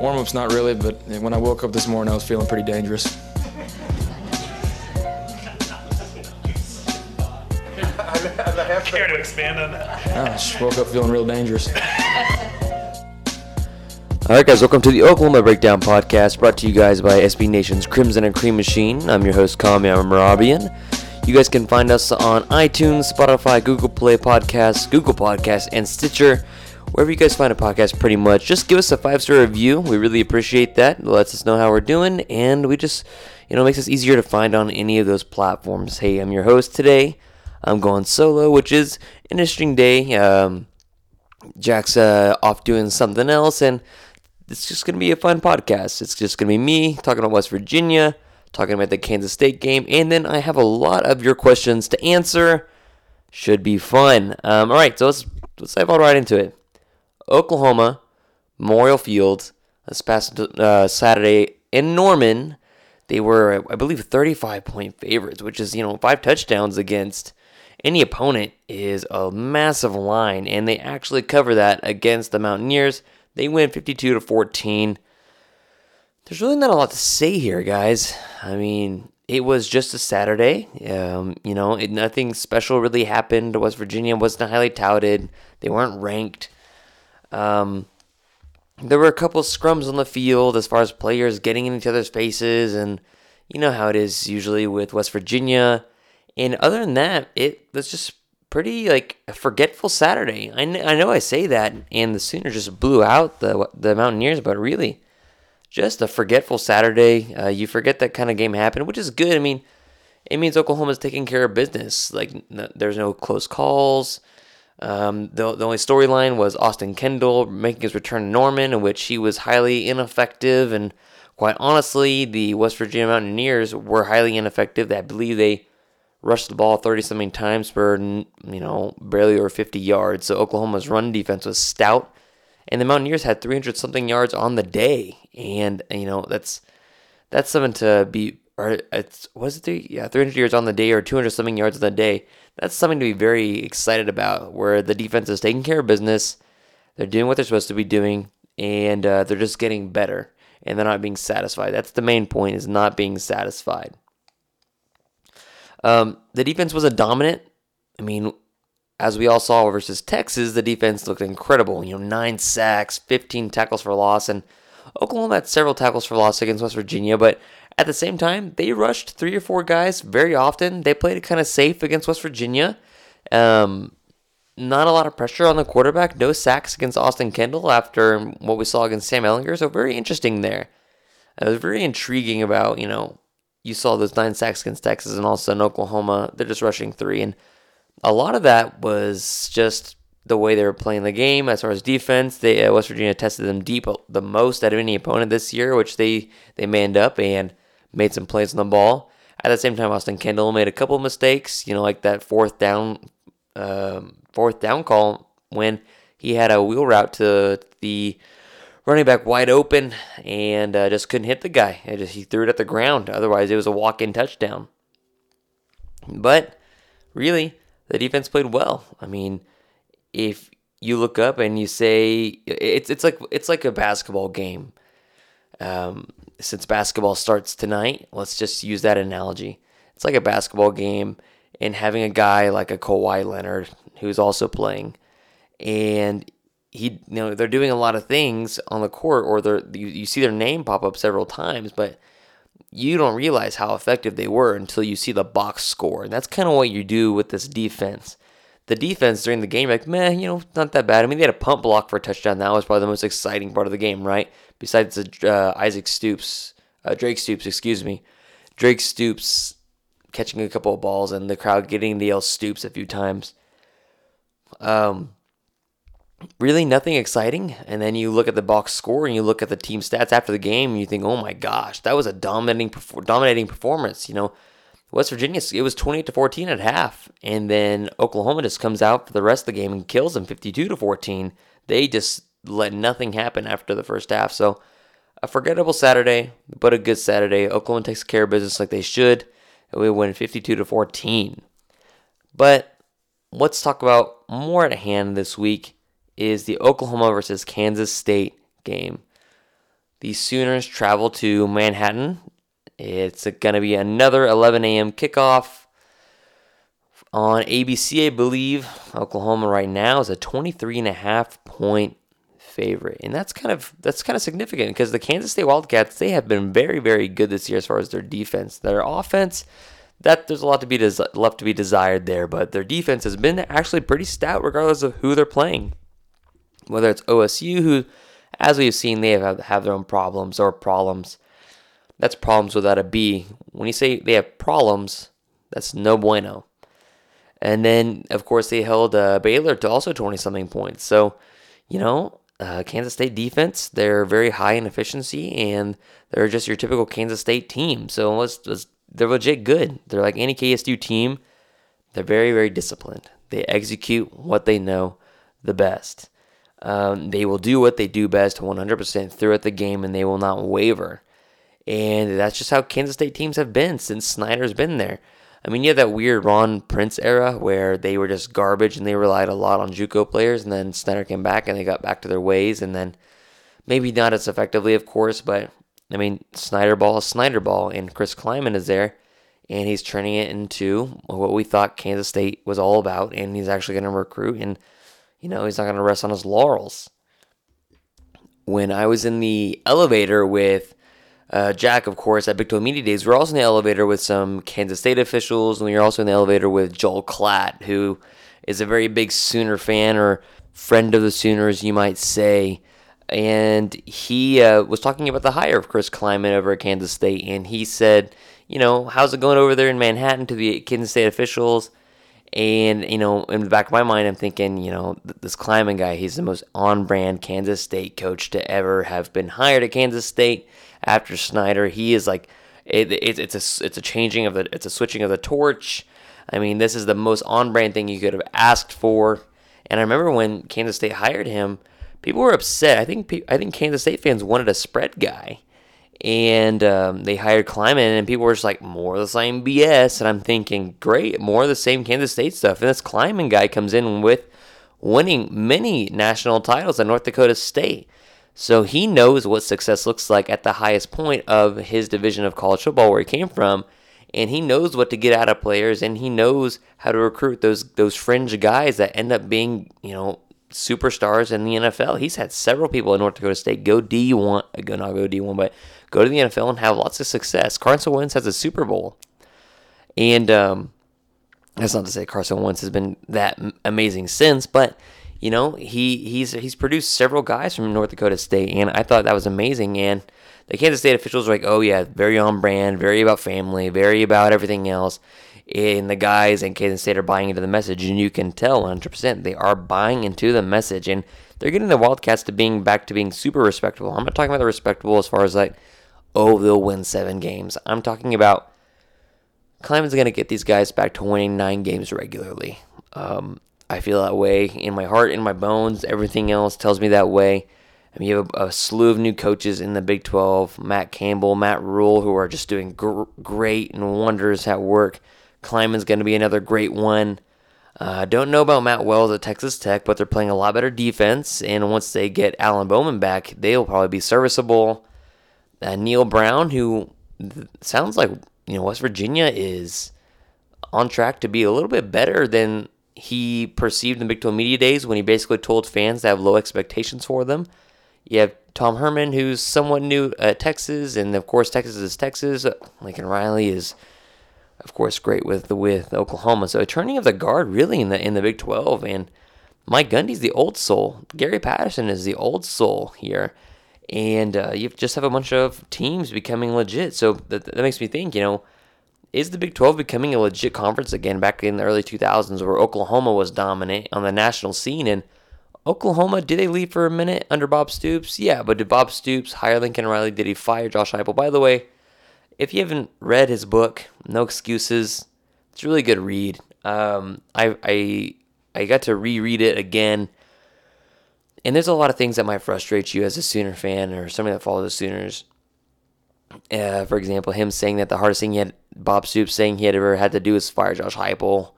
Warm up's not really, but when I woke up this morning, I was feeling pretty dangerous. Care to expand on that? I just woke up feeling real dangerous. All right, guys, welcome to the Oklahoma Breakdown Podcast, brought to you guys by SB Nation's Crimson and Cream Machine. I'm your host, Kami Amarabian. You guys can find us on iTunes, Spotify, Google Play Podcasts, Google Podcasts, and Stitcher. Wherever you guys find a podcast, pretty much, just give us a five star review. We really appreciate that. It lets us know how we're doing, and we just, you know, makes us easier to find on any of those platforms. Hey, I'm your host today. I'm going solo, which is an interesting day. Um, Jack's uh, off doing something else, and it's just going to be a fun podcast. It's just going to be me talking about West Virginia, talking about the Kansas State game, and then I have a lot of your questions to answer. Should be fun. Um, all right, so let's let's dive right into it. Oklahoma, Memorial Field, this past uh, Saturday in Norman. They were, I believe, 35 point favorites, which is, you know, five touchdowns against any opponent is a massive line, and they actually cover that against the Mountaineers. They win 52 to 14. There's really not a lot to say here, guys. I mean, it was just a Saturday. Um, you know, it, nothing special really happened. West Virginia wasn't highly touted. They weren't ranked. Um, there were a couple scrums on the field as far as players getting in each other's faces, and you know how it is usually with West Virginia. And other than that, it was just pretty like a forgetful Saturday. I, kn- I know I say that, and the Sooners just blew out the the Mountaineers, but really, just a forgetful Saturday. Uh, you forget that kind of game happened, which is good. I mean, it means Oklahoma's taking care of business. Like n- there's no close calls. Um, the, the only storyline was Austin Kendall making his return to Norman, in which he was highly ineffective. And quite honestly, the West Virginia Mountaineers were highly ineffective. I believe they rushed the ball 30 something times for, you know, barely over 50 yards. So Oklahoma's run defense was stout. And the Mountaineers had 300 something yards on the day. And, you know, that's that's something to be, or it's, was it, yeah, 300 yards on the day or 200 something yards on the day that's something to be very excited about. Where the defense is taking care of business, they're doing what they're supposed to be doing, and uh, they're just getting better, and they're not being satisfied. That's the main point: is not being satisfied. Um, the defense was a dominant. I mean, as we all saw versus Texas, the defense looked incredible. You know, nine sacks, 15 tackles for loss, and Oklahoma had several tackles for loss against West Virginia, but at the same time, they rushed three or four guys very often. They played it kind of safe against West Virginia. Um, not a lot of pressure on the quarterback. No sacks against Austin Kendall after what we saw against Sam Ehlinger. So very interesting there. It was very intriguing about, you know, you saw those nine sacks against Texas and also in Oklahoma. They're just rushing three. And a lot of that was just the way they were playing the game as far as defense. They uh, West Virginia tested them deep the most out of any opponent this year, which they, they manned up and – made some plays on the ball. At the same time, Austin Kendall made a couple of mistakes, you know, like that fourth down, um, fourth down call when he had a wheel route to the running back wide open and uh, just couldn't hit the guy. Just, he threw it at the ground. Otherwise, it was a walk-in touchdown. But really, the defense played well. I mean, if you look up and you say it's it's like it's like a basketball game. Um, since basketball starts tonight, let's just use that analogy. It's like a basketball game, and having a guy like a Kawhi Leonard who's also playing, and he, you know, they're doing a lot of things on the court, or they're you, you see their name pop up several times, but you don't realize how effective they were until you see the box score, and that's kind of what you do with this defense the defense during the game, like, man, you know, not that bad. I mean, they had a punt block for a touchdown. That was probably the most exciting part of the game, right? Besides the uh, Isaac Stoops, uh, Drake Stoops, excuse me, Drake Stoops catching a couple of balls and the crowd getting the L Stoops a few times. Um, really nothing exciting. And then you look at the box score and you look at the team stats after the game and you think, oh my gosh, that was a dominating, dominating performance. You know, West Virginia, it was 28 to 14 at half, and then Oklahoma just comes out for the rest of the game and kills them 52 to 14. They just let nothing happen after the first half. So a forgettable Saturday, but a good Saturday. Oklahoma takes care of business like they should, and we win 52 to 14. But let's talk about more at hand this week is the Oklahoma versus Kansas State game. The Sooners travel to Manhattan. It's going to be another 11 a.m. kickoff on ABC, I believe. Oklahoma right now is a 23 and a half point favorite, and that's kind of that's kind of significant because the Kansas State Wildcats they have been very very good this year as far as their defense. Their offense, that there's a lot to be des- left to be desired there, but their defense has been actually pretty stout regardless of who they're playing. Whether it's OSU, who, as we've seen, they have have their own problems or problems. That's problems without a B. When you say they have problems, that's no bueno. And then, of course, they held uh, Baylor to also 20 something points. So, you know, uh, Kansas State defense, they're very high in efficiency and they're just your typical Kansas State team. So let's, let's, they're legit good. They're like any KSU team. They're very, very disciplined. They execute what they know the best. Um, they will do what they do best 100% throughout the game and they will not waver. And that's just how Kansas State teams have been since Snyder's been there. I mean, you had that weird Ron Prince era where they were just garbage and they relied a lot on JUCO players, and then Snyder came back and they got back to their ways, and then maybe not as effectively, of course, but I mean, Snyder ball is Snyder ball, and Chris Klieman is there, and he's turning it into what we thought Kansas State was all about, and he's actually going to recruit, and you know, he's not going to rest on his laurels. When I was in the elevator with uh, Jack, of course, at Big 12 Media Days. We're also in the elevator with some Kansas State officials, and we are also in the elevator with Joel Klatt, who is a very big Sooner fan or friend of the Sooners, you might say. And he uh, was talking about the hire of Chris Klieman over at Kansas State, and he said, you know, how's it going over there in Manhattan to the Kansas State officials? And, you know, in the back of my mind, I'm thinking, you know, this Klieman guy, he's the most on brand Kansas State coach to ever have been hired at Kansas State after Snyder. He is like, it, it, it's a it's a changing of the it's a switching of the torch. I mean, this is the most on brand thing you could have asked for. And I remember when Kansas State hired him, people were upset. I think I think Kansas State fans wanted a spread guy, and um, they hired Klieman, and people were just like, more of the same BS. And I'm thinking, great, more of the same Kansas State stuff. And this Klieman guy comes in with winning many national titles at North Dakota State. So he knows what success looks like at the highest point of his division of college football where he came from. And he knows what to get out of players and he knows how to recruit those those fringe guys that end up being, you know, superstars in the NFL. He's had several people in North Dakota State go D1, go not go D1, but go to the NFL and have lots of success. Carson Wentz has a Super Bowl. And um, that's not to say Carson Wentz has been that amazing since, but you know, he he's he's produced several guys from North Dakota State, and I thought that was amazing. And the Kansas State officials were like, "Oh yeah, very on brand, very about family, very about everything else." And the guys in Kansas State are buying into the message, and you can tell 100% they are buying into the message, and they're getting the Wildcats to being back to being super respectable. I'm not talking about the respectable as far as like, oh, they'll win seven games. I'm talking about Klieman's going to get these guys back to winning nine games regularly. Um, I feel that way in my heart, in my bones. Everything else tells me that way. I mean, you have a, a slew of new coaches in the Big 12 Matt Campbell, Matt Rhule, who are just doing gr- great and wonders at work. Klieman's going to be another great one. I uh, don't know about Matt Wells at Texas Tech, but they're playing a lot better defense. And once they get Alan Bowman back, they'll probably be serviceable. Uh, Neal Brown, who sounds like you know West Virginia is on track to be a little bit better than he perceived in Big 12 Media Days when he basically told fans to have low expectations for them. You have Tom Herman, who's somewhat new at Texas, and of course Texas is Texas. Lincoln Riley is, of course, great with with Oklahoma. So a turning of the guard really in the in the Big 12, and Mike Gundy's the old soul. Gary Patterson is the old soul here, and uh, you just have a bunch of teams becoming legit. So that, that makes me think, you know is the Big 12 becoming a legit conference again back in the early 2000s where Oklahoma was dominant on the national scene? And Oklahoma, did they leave for a minute under Bob Stoops? Yeah, but did Bob Stoops hire Lincoln Riley? Did he fire Josh Heupel? By the way, if you haven't read his book, No Excuses, it's a really good read. Um, I, I, I got to reread it again And there's a lot of things that might frustrate you as a Sooner fan or somebody that follows the Sooners. Uh, for example, him saying that the hardest thing he had, Bob Stoops saying he had ever had to do is fire Josh Heupel,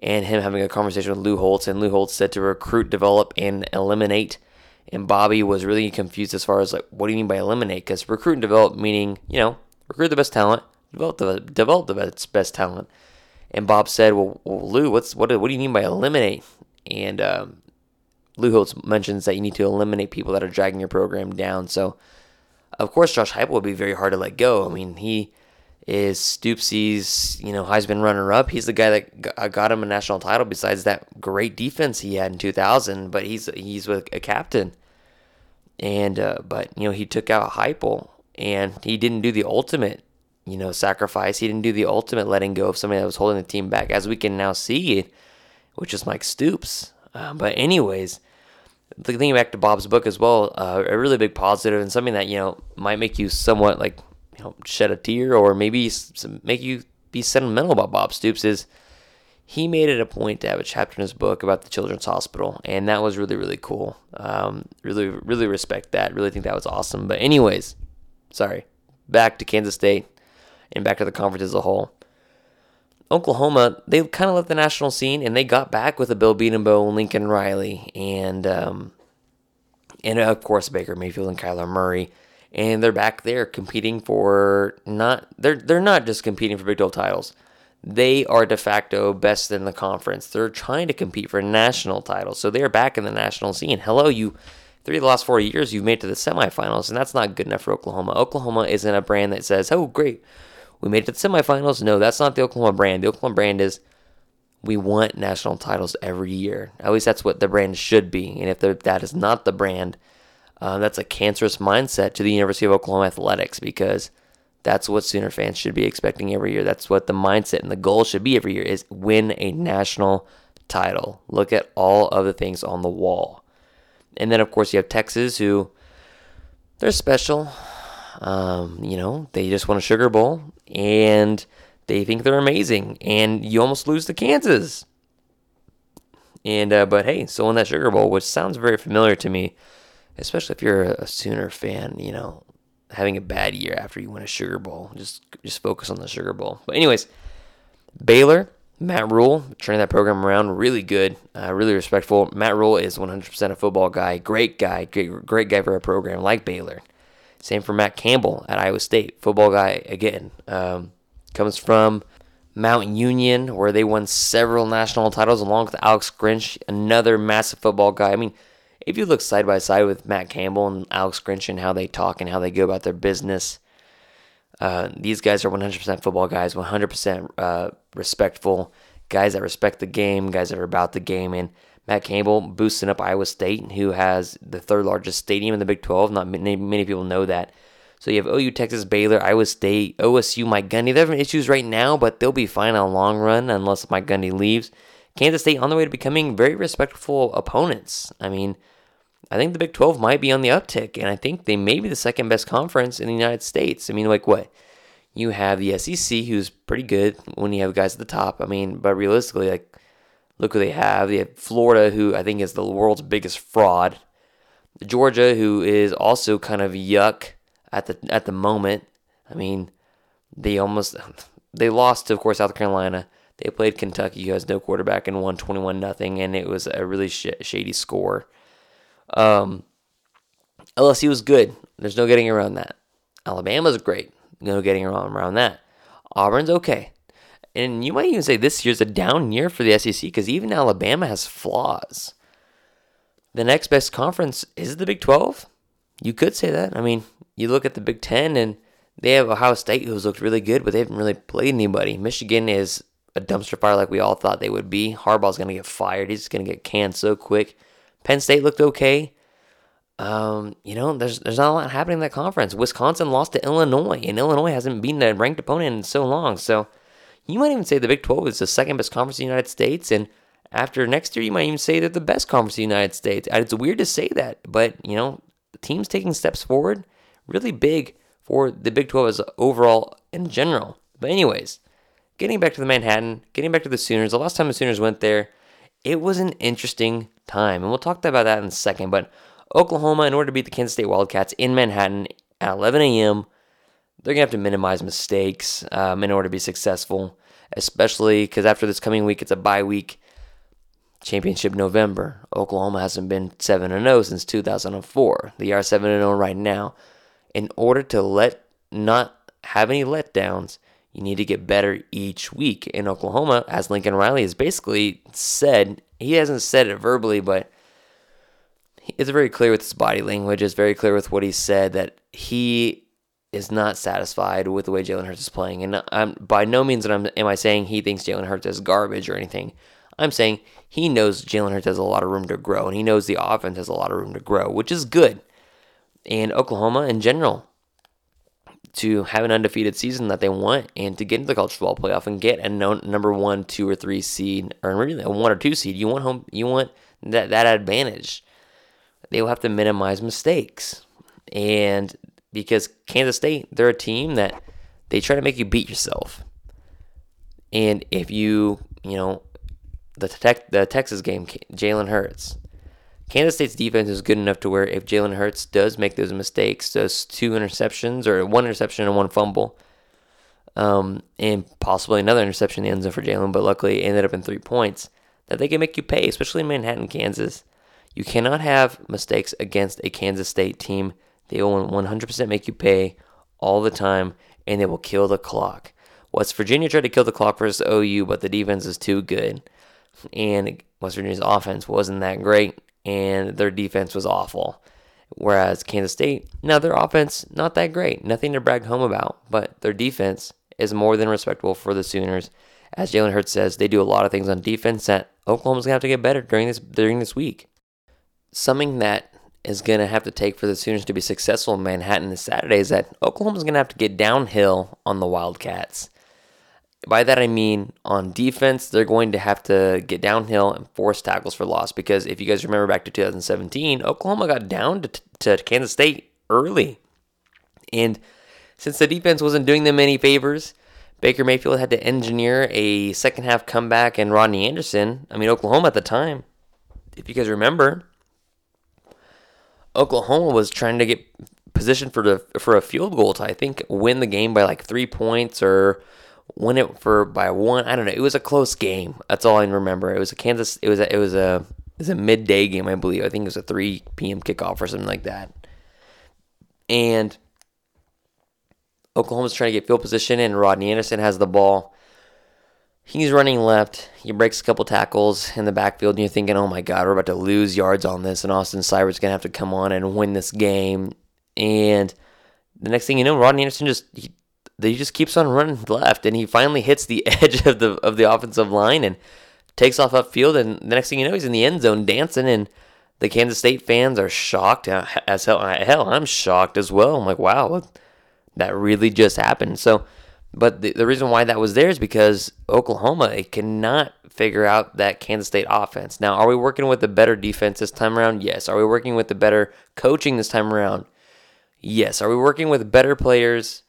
and him having a conversation with Lou Holtz, and Lou Holtz said to recruit, develop, and eliminate. And Bobby was really confused as far as like, what do you mean by eliminate? Because recruit and develop meaning, you know, recruit the best talent, develop the develop the best, best talent. And Bob said, well, well, Lou, what's what? What do you mean by eliminate? And um, Lou Holtz mentions that you need to eliminate people that are dragging your program down. So, of course, Josh Heupel would be very hard to let go. I mean, he is Stoopsy's, you know, Heisman runner-up. He's the guy that got him a national title. Besides that great defense he had in 2000, but he's he's with a captain, and uh, but you know he took out Heupel, and he didn't do the ultimate, you know, sacrifice. He didn't do the ultimate letting go of somebody that was holding the team back, as we can now see, which is Mike Stoops. Uh, but anyways, thinking back to Bob's book as well, uh, a really big positive and something that you know might make you somewhat like you know shed a tear or maybe make you be sentimental about Bob Stoops is he made it a point to have a chapter in his book about the Children's Hospital, and that was really really cool. Um, really really respect that. Really think that was awesome. But anyways, sorry. Back to Kansas State and back to the conference as a whole. Oklahoma, they kind of left the national scene and they got back with a Bill Bedenbaugh, Lincoln Riley, and um, and of course Baker Mayfield and Kyler Murray, and they're back there competing for not they're they're not just competing for Big 12 titles. They are de facto best in the conference. They're trying to compete for national titles, so they're back in the national scene. Hello, you. Three of the last four years, you've made to the semifinals, and that's not good enough for Oklahoma. Oklahoma isn't a brand that says, "Oh, great, we made it to the semifinals. No, that's not the Oklahoma brand. The Oklahoma brand is we want national titles every year. At least that's what the brand should be. And if that is not the brand, uh, that's a cancerous mindset to the University of Oklahoma athletics because that's what Sooner fans should be expecting every year. That's what the mindset and the goal should be every year is win a national title. Look at all of the things on the wall. And then of course you have Texas who they're special. Um, you know, they just won a Sugar Bowl and they think they're amazing, and you almost lose to Kansas. And uh, but hey, so in that Sugar Bowl, which sounds very familiar to me, especially if you're a Sooner fan, you know, having a bad year after you win a Sugar Bowl, just just focus on the Sugar Bowl. But anyways, Baylor, Matt Rhule, turning that program around, really good, uh, really respectful. Matt Rhule is 100% a football guy, great guy, great, great guy for a program like Baylor. Same for Matt Campbell at Iowa State, football guy again. Um, comes from Mount Union, where they won several national titles along with Alex Grinch, another massive football guy. I mean, if you look side by side with Matt Campbell and Alex Grinch and how they talk and how they go about their business, uh, these guys are 100% football guys, 100% uh, respectful guys that respect the game, guys that are about the game, and Matt Campbell boosting up Iowa State, who has the third largest stadium in the Big 12. Not many, many people know that. So you have OU, Texas, Baylor, Iowa State, OSU, Mike Gundy. They're having issues right now, but they'll be fine on the long run unless Mike Gundy leaves. Kansas State on the way to becoming very respectful opponents. I mean, I think the Big 12 might be on the uptick, and I think they may be the second best conference in the United States. I mean, like what? You have the SEC, who's pretty good when you have guys at the top. I mean, but realistically, like Look who they have. They have Florida, who I think is the world's biggest fraud. Georgia, who is also kind of yuck at the at the moment. I mean, they almost they lost to, of course, South Carolina. They played Kentucky, who has no quarterback, and won twenty one nothing, and it was a really sh- shady score. Um, LSU was good. There's no getting around that. Alabama's great. No getting around around that. Auburn's okay. And you might even say this year's a down year for the SEC because even Alabama has flaws. The next best conference is the Big 12. You could say that. I mean, you look at the Big 10 and they have Ohio State who's looked really good, but they haven't really played anybody. Michigan is a dumpster fire like we all thought they would be. Harbaugh's going to get fired. He's going to get canned so quick. Penn State looked okay. Um, you know, there's there's not a lot happening in that conference. Wisconsin lost to Illinois, and Illinois hasn't beaten a ranked opponent in so long. So you might even say the Big 12 is the second best conference in the United States. And after next year, you might even say they're the best conference in the United States. It's weird to say that, but, you know, the team's taking steps forward really big for the Big 12 as overall in general. But, anyways, getting back to the Manhattan, getting back to the Sooners, the last time the Sooners went there, it was an interesting time, and we'll talk about that in a second. But Oklahoma, in order to beat the Kansas State Wildcats in Manhattan at 11 a.m., they're gonna have to minimize mistakes um, in order to be successful, especially because after this coming week, it's a bye week. Championship November. Oklahoma hasn't been 7 0 since 2004. They are 7 0 right now. In order to let not have any letdowns, you need to get better each week. In Oklahoma, as Lincoln Riley has basically said, he hasn't said it verbally, but it's very clear with his body language. It's very clear with what he said that he is not satisfied with the way Jalen Hurts is playing. And I'm, by no means am I saying he thinks Jalen Hurts is garbage or anything. I'm saying he knows Jalen Hurts has a lot of room to grow, and he knows the offense has a lot of room to grow, which is good. And Oklahoma in general, to have an undefeated season that they want and to get into the college football playoff and get a no, number one, two, or three seed, or really a one or two seed, you want home, you want that that advantage. They will have to minimize mistakes, and because Kansas State, they're a team that they try to make you beat yourself. And if you, you know, the tech, the Texas game, Jalen Hurts. Kansas State's defense is good enough to where if Jalen Hurts does make those mistakes, those two interceptions or one interception and one fumble, um, and possibly another interception in the end zone for Jalen, but luckily ended up in three points, that they can make you pay, especially in Manhattan, Kansas. You cannot have mistakes against a Kansas State team. They will 100% make you pay all the time, and they will kill the clock. West Virginia tried to kill the clock versus OU, but the defense is too good and West Virginia's offense wasn't that great, and their defense was awful. Whereas Kansas State, now their offense not that great, nothing to brag home about, but their defense is more than respectable for the Sooners. As Jalen Hurts says, they do a lot of things on defense that Oklahoma's gonna have to get better during this during this week. Something that is gonna have to take for the Sooners to be successful in Manhattan this Saturday is that Oklahoma's gonna have to get downhill on the Wildcats. By that I mean on defense, they're going to have to get downhill and force tackles for loss because if you guys remember back to 2017, Oklahoma got down to, to Kansas State early. And since the defense wasn't doing them any favors, Baker Mayfield had to engineer a second half comeback and Rodney Anderson. I mean, Oklahoma at the time, if you guys remember, Oklahoma was trying to get positioned for the for a field goal to I think win the game by like three points or win it for by one. I don't know. It was a close game. That's all I remember. It was a Kansas. It was a, it was a it was a midday game, I believe. I think it was a 3 p.m. kickoff or something like that. And Oklahoma's trying to get field position, and Rodney Anderson has the ball. He's running left. He breaks a couple tackles in the backfield, and you're thinking, oh my God, we're about to lose yards on this, and Austin Seibert's going to have to come on and win this game. And the next thing you know, Rodney Anderson just he he just keeps on running left, and he finally hits the edge of the of the offensive line and takes off upfield. And the next thing you know, he's in the end zone dancing, and the Kansas State fans are shocked uh, as hell. Hell, I'm shocked as well. I'm like, wow, that really just happened. So, but the, the reason why that was there is because Oklahoma it cannot figure out that Kansas State offense. Now, are we working with a better defense this time around? Yes. Are we working with the better coaching this time around? Yes. Are we working with better players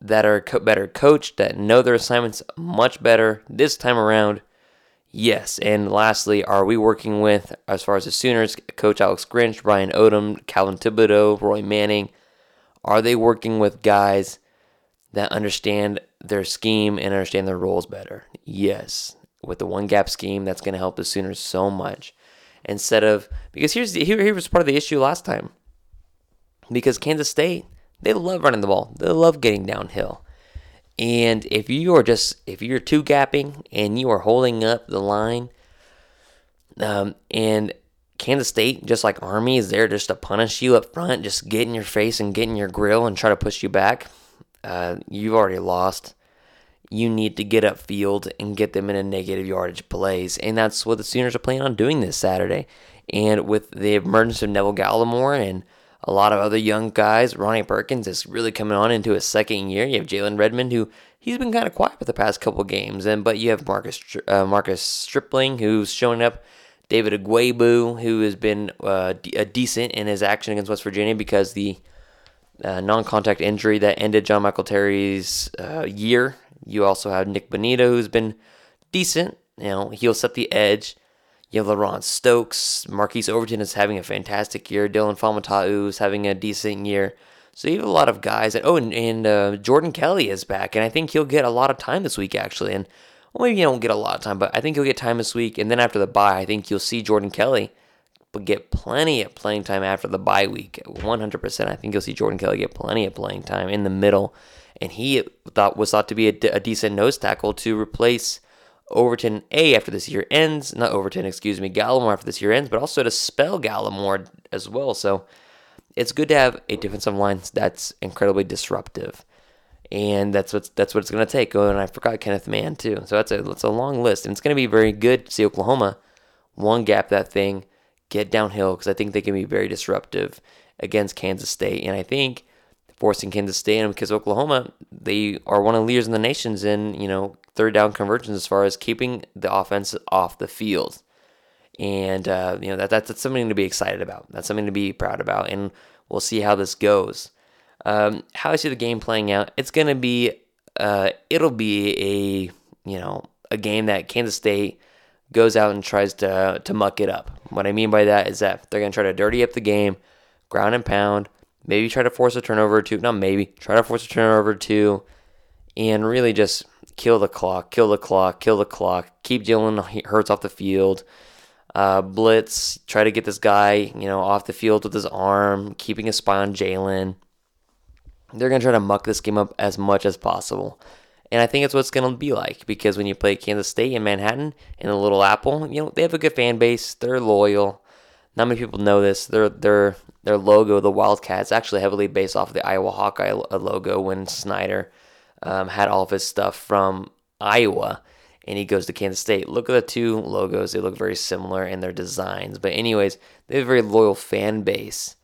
that are co- better coached, that know their assignments much better this time around? Yes. And lastly, are we working with, as far as the Sooners, Coach Alex Grinch, Brian Odom, Calvin Thibodeaux, Roy Manning? Are they working with guys that understand their scheme and understand their roles better? Yes. With the one gap scheme, that's going to help the Sooners so much. Instead of, because here's here, here was part of the issue last time. Because Kansas State, they love running the ball. They love getting downhill. And if you are just if you're two gapping and you are holding up the line, um, and Kansas State, just like Army, is there just to punish you up front, just get in your face and get in your grill and try to push you back. Uh, you've already lost. You need to get upfield and get them in a negative yardage plays, and that's what the Sooners are planning on doing this Saturday. And with the emergence of Neville Gallimore and a lot of other young guys. Ronnie Perkins is really coming on into his second year. You have Jalen Redmond, who he's been kind of quiet for the past couple games, and but you have Marcus uh, Marcus Stripling, who's showing up. David Ugwoegbu, who has been uh, d- decent in his action against West Virginia because the uh, non-contact injury that ended John Michael Terry's uh, year. You also have Nick Bonitto, who's been decent. You know, he'll set the edge. You have LaRon Stokes. Marquise Overton is having a fantastic year. Dillon Faamatau is having a decent year. So you have a lot of guys. That, oh, and, and uh, Jordan Kelly is back, and I think he'll get a lot of time this week, actually. And well, maybe you don't get a lot of time, but I think he'll get time this week. And then after the bye, I think you'll see Jordan Kelly but get plenty of playing time after the bye week. 100%. I think you'll see Jordan Kelly get plenty of playing time in the middle. And he thought was thought to be a, a decent nose tackle to replace Overton A after this year ends. Not Overton, excuse me, Gallimore after this year ends, but also to spell Gallimore as well. So it's good to have a defensive line that's incredibly disruptive. And that's what's that's what it's gonna take. Oh, and I forgot Kenneth Mann too. So that's a that's a long list. And it's gonna be very good to see Oklahoma one gap that thing get downhill because I think they can be very disruptive against Kansas State. And I think forcing Kansas State and because Oklahoma, they are one of the leaders in the nations in, you know, third down conversions as far as keeping the offense off the field. And, uh, you know, that, that's, that's something to be excited about. That's something to be proud about. And we'll see how this goes. Um, how I see the game playing out, it's going to be, uh, it'll be a, you know, a game that Kansas State – goes out and tries to to muck it up. What I mean by that is that they're going to try to dirty up the game, ground and pound, maybe try to force a turnover two. Not maybe, try to force a turnover two, and really just kill the clock, kill the clock, kill the clock. Keep Jalen Hurts off the field. Uh, blitz, try to get this guy, you know, off the field with his arm, keeping a spy on Jalen. They're gonna try to muck this game up as much as possible. And I think it's what it's going to be like because when you play Kansas State in Manhattan in the Little Apple, you know, they have a good fan base. They're loyal. Not many people know this. Their their their logo, the Wildcats, actually heavily based off of the Iowa Hawkeye uh, logo when Snyder um, had all of his stuff from Iowa and he goes to Kansas State. Look at the two logos; they look very similar in their designs. But anyways, they have a very loyal fan base,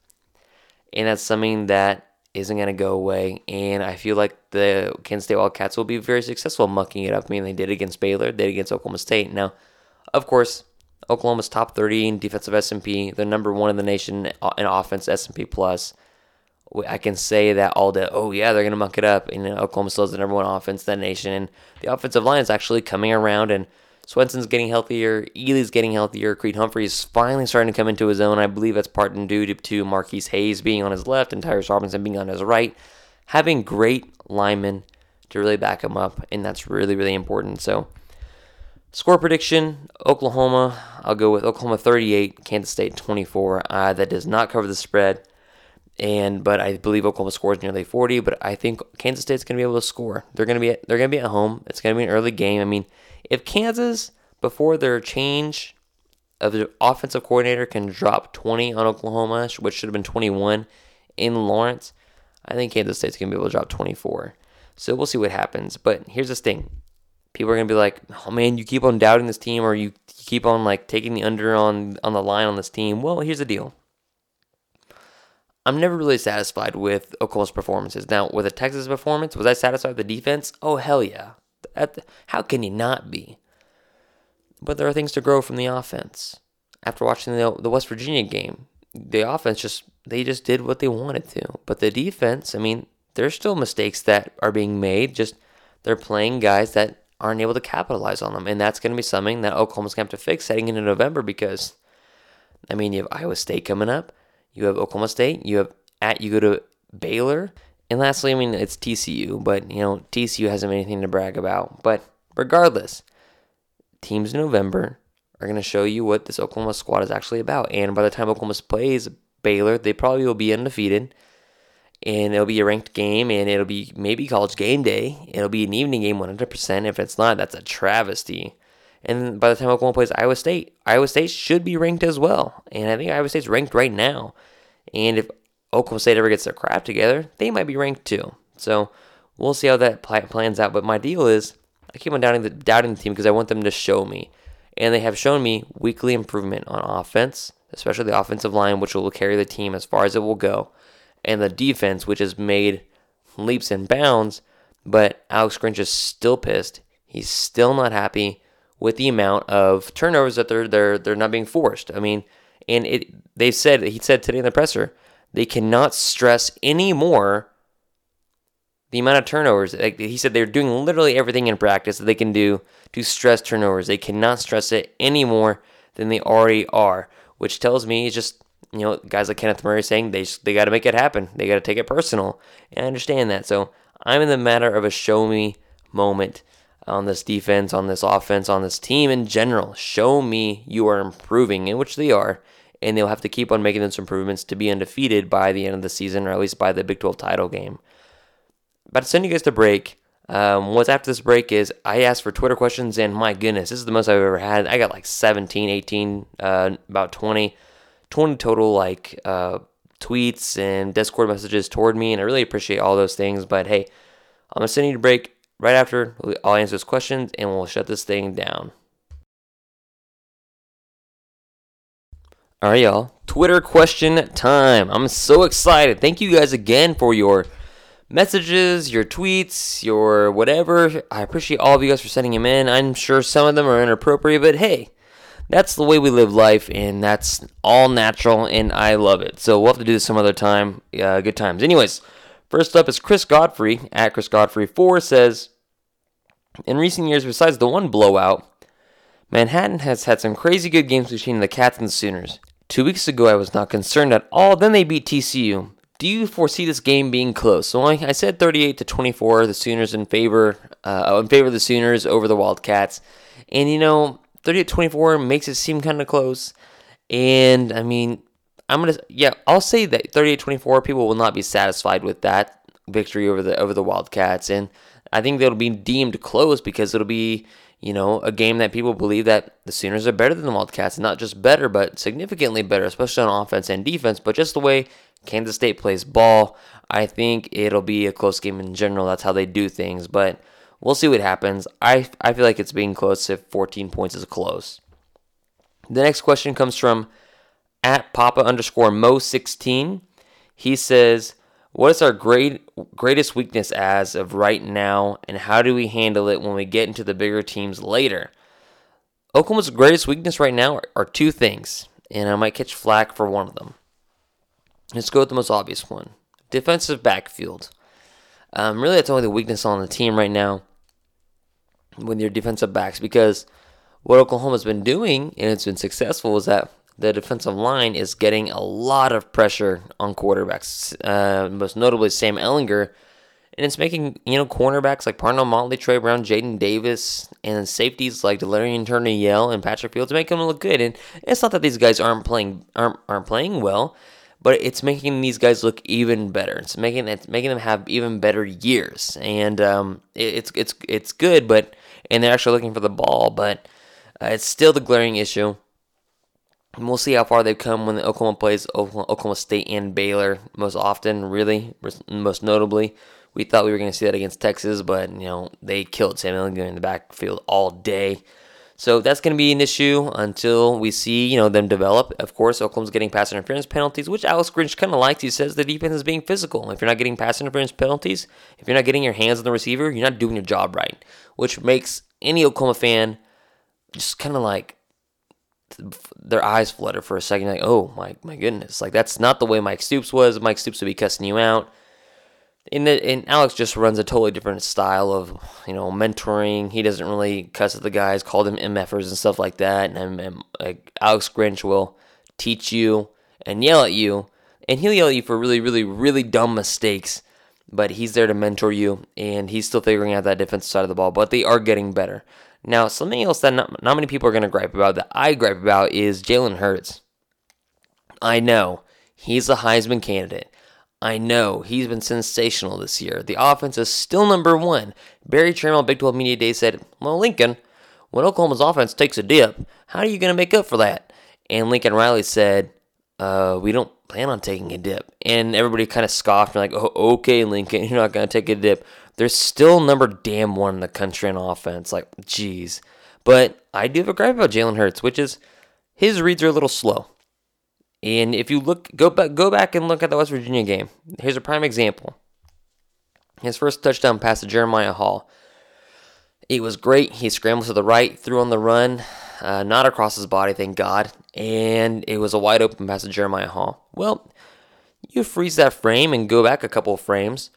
and that's something that isn't going to go away. And I feel like the Kansas State Wildcats will be very successful mucking it up. I mean, they did against Baylor, they did against Oklahoma State. Now, of course, Oklahoma's top 30 in defensive S&P. They're number one in the nation in offense S&P plus. I can say that all day. Oh yeah, they're gonna muck it up. And Oklahoma still is the number one offense in the nation, and the offensive line is actually coming around. And Swenson's getting healthier. Ealy's getting healthier. Creed Humphrey's finally starting to come into his own. I believe that's part and due to, Marquis Hayes being on his left and Tyrus Robinson being on his right. Having great linemen to really back him up, and that's really, really important. So, score prediction Oklahoma, I'll go with Oklahoma 38, Kansas State 24. Uh, that does not cover the spread. And but I believe Oklahoma scores nearly 40. But I think Kansas State's going to be able to score. They're going to be they're going to be at home. It's going to be an early game. I mean, if Kansas, before their change of the offensive coordinator, can drop 20 on Oklahoma, which should have been 21 in Lawrence, I think Kansas State's going to be able to drop 24. So we'll see what happens. But here's this thing people are going to be like, oh man, you keep on doubting this team or you keep on like taking the under on, on the line on this team. Well, here's the deal. I'm never really satisfied with Oklahoma's performances. Now, with a Texas performance, was I satisfied with the defense? Oh, hell yeah. How can you not be? But there are things to grow from the offense. After watching the, the West Virginia game, the offense just they just did what they wanted to. But the defense, I mean, there's still mistakes that are being made. Just they're playing guys that aren't able to capitalize on them, and that's going to be something that Oklahoma's going to have to fix heading into November because, I mean, you have Iowa State coming up, you have Oklahoma State, you have at you go to Baylor, and lastly, I mean, it's TCU, but, you know, TCU hasn't anything to brag about. But regardless, teams in November are going to show you what this Oklahoma squad is actually about. And by the time Oklahoma plays Baylor, they probably will be undefeated. And it'll be a ranked game, and it'll be maybe college game day. It'll be an evening game 100%. If it's not, that's a travesty. And by the time Oklahoma plays Iowa State, Iowa State should be ranked as well. And I think Iowa State's ranked right now. And if Oklahoma State ever gets their crap together, they might be ranked too. So we'll see how that plans out. But my deal is, I keep on doubting the, doubting the team because I want them to show me. And they have shown me weekly improvement on offense, especially the offensive line, which will carry the team as far as it will go, and the defense, which has made leaps and bounds. But Alex Grinch is still pissed. He's still not happy with the amount of turnovers that they're they're they're not being forced. I mean, and it they said he said today in the presser they cannot stress anymore the amount of turnovers. Like he said, they're doing literally everything in practice that they can do to stress turnovers. They cannot stress it any more than they already are, which tells me it's just you know guys like Kenneth Murray saying they they got to make it happen. They got to take it personal, and I understand that. So I'm in the matter of a show me moment on this defense, on this offense, on this team in general. Show me you are improving, in which they are, and they'll have to keep on making those improvements to be undefeated by the end of the season, or at least by the Big 12 title game. But to send you guys to break, um, what's after this break is I asked for Twitter questions, and my goodness, this is the most I've ever had. I got like 17, 18, uh, about 20, 20 total like uh, tweets and Discord messages toward me, and I really appreciate all those things. But hey, I'm gonna send you to break right after. I'll answer those questions, and we'll shut this thing down. All right, y'all. Twitter question time. I'm so excited. Thank you guys again for your messages, your tweets, your whatever. I appreciate all of you guys for sending them in. I'm sure some of them are inappropriate, but hey, that's the way we live life, and that's all natural, and I love it. So we'll have to do this some other time. Uh, good times. Anyways, first up is Chris Godfrey at Chris Godfrey four says, in recent years, besides the one blowout, Manhattan has had some crazy good games between the Cats and the Sooners. Two weeks ago, I was not concerned at all. Then they beat TCU. Do you foresee this game being close? So I said 38 to 24, the Sooners in favor, uh, in favor of the Sooners over the Wildcats, and you know 38 24 makes it seem kind of close. And I mean, I'm gonna yeah, I'll say that 38 24 people will not be satisfied with that victory over the over the Wildcats, and I think that'll be deemed close because it'll be you know, a game that people believe that the Sooners are better than the Wildcats. Not just better, but significantly better, especially on offense and defense. But just the way Kansas State plays ball, I think it'll be a close game in general. That's how they do things. But we'll see what happens. I, I feel like it's being close if 14 points is close. The next question comes from at Papa underscore Mo16. He says, what is our great greatest weakness as of right now, and how do we handle it when we get into the bigger teams later? Oklahoma's greatest weakness right now are, are two things, and I might catch flack for one of them. Let's go with the most obvious one defensive backfield. Um, really, that's only the weakness on the team right now with your defensive backs because what Oklahoma's been doing, and it's been successful, is that the defensive line is getting a lot of pressure on quarterbacks, uh, most notably Sam Ehlinger. And it's making, you know, cornerbacks like Parnell Motley, Trey Brown, Jaden Davis, and safeties like Delarrin Turner-Yell and Patrick Fields make them look good. And it's not that these guys aren't playing aren't, aren't playing well, but it's making these guys look even better. It's making it's making them have even better years. And um, it, it's it's it's good, but and they're actually looking for the ball, but uh, it's still the glaring issue. And we'll see how far they've come when Oklahoma plays Oklahoma State and Baylor most often, really, most notably. We thought we were going to see that against Texas, but, you know, they killed Sam Ehlinger in the backfield all day. So that's going to be an issue until we see, you know, them develop. Of course, Oklahoma's getting pass interference penalties, which Alex Grinch kind of likes. He says the defense is being physical. If you're not getting pass interference penalties, if you're not getting your hands on the receiver, you're not doing your job right, which makes any Oklahoma fan just kind of like their eyes flutter for a second, like, oh my my goodness, like that's not the way Mike Stoops was. Mike Stoops would be cussing you out. And, the, and Alex just runs a totally different style of you know mentoring. He doesn't really cuss at the guys, call them MFers and stuff like that. And, and like Alex Grinch will teach you and yell at you, and he'll yell at you for really, really, really dumb mistakes. But he's there to mentor you, and he's still figuring out that defensive side of the ball. But they are getting better. Now, something else that not, not many people are going to gripe about that I gripe about is Jalen Hurts. I know he's a Heisman candidate. I know he's been sensational this year. The offense is still number one. Berry Tramel, Big 12 Media Day, said, Well, Lincoln, when Oklahoma's offense takes a dip, how are you going to make up for that? And Lincoln Riley said, uh, We don't plan on taking a dip. And everybody kind of scoffed and like, oh, okay, Lincoln, you're not going to take a dip. They're still number damn one in the country on offense. Like, jeez. But I do have a gripe about Jalen Hurts, which is his reads are a little slow. And if you look, go back, go back and look at the West Virginia game. Here's a prime example. His first touchdown pass to Jeremiah Hall. It was great. He scrambled to the right, threw on the run, uh, not across his body, thank God. And it was a wide open pass to Jeremiah Hall. Well, you freeze that frame and go back a couple frames.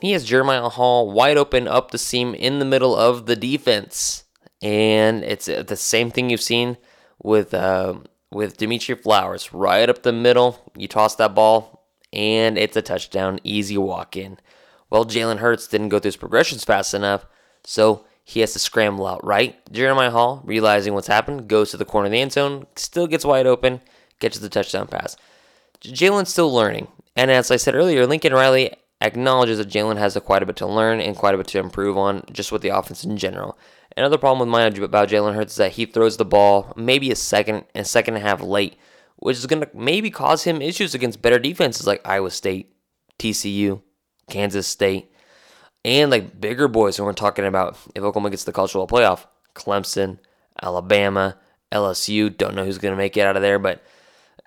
He has Jeremiah Hall wide open up the seam in the middle of the defense. And it's uh, the same thing you've seen with uh, with Dimitri Flowers right up the middle. You toss that ball, and it's a touchdown, easy walk in. Well, Jalen Hurts didn't go through his progressions fast enough, so he has to scramble out right. Jeremiah Hall, realizing what's happened, goes to the corner of the end zone, still gets wide open, catches the touchdown pass. Jalen's still learning. And as I said earlier, Lincoln Riley acknowledges that Jalen has a quite a bit to learn and quite a bit to improve on just with the offense in general. Another problem with mine about Jalen Hurts is that he throws the ball maybe a second and second and a half late, which is going to maybe cause him issues against better defenses like Iowa State, TCU, Kansas State, and like bigger boys when we're talking about if Oklahoma gets the cultural playoff, Clemson, Alabama, LSU. Don't know who's going to make it out of there, but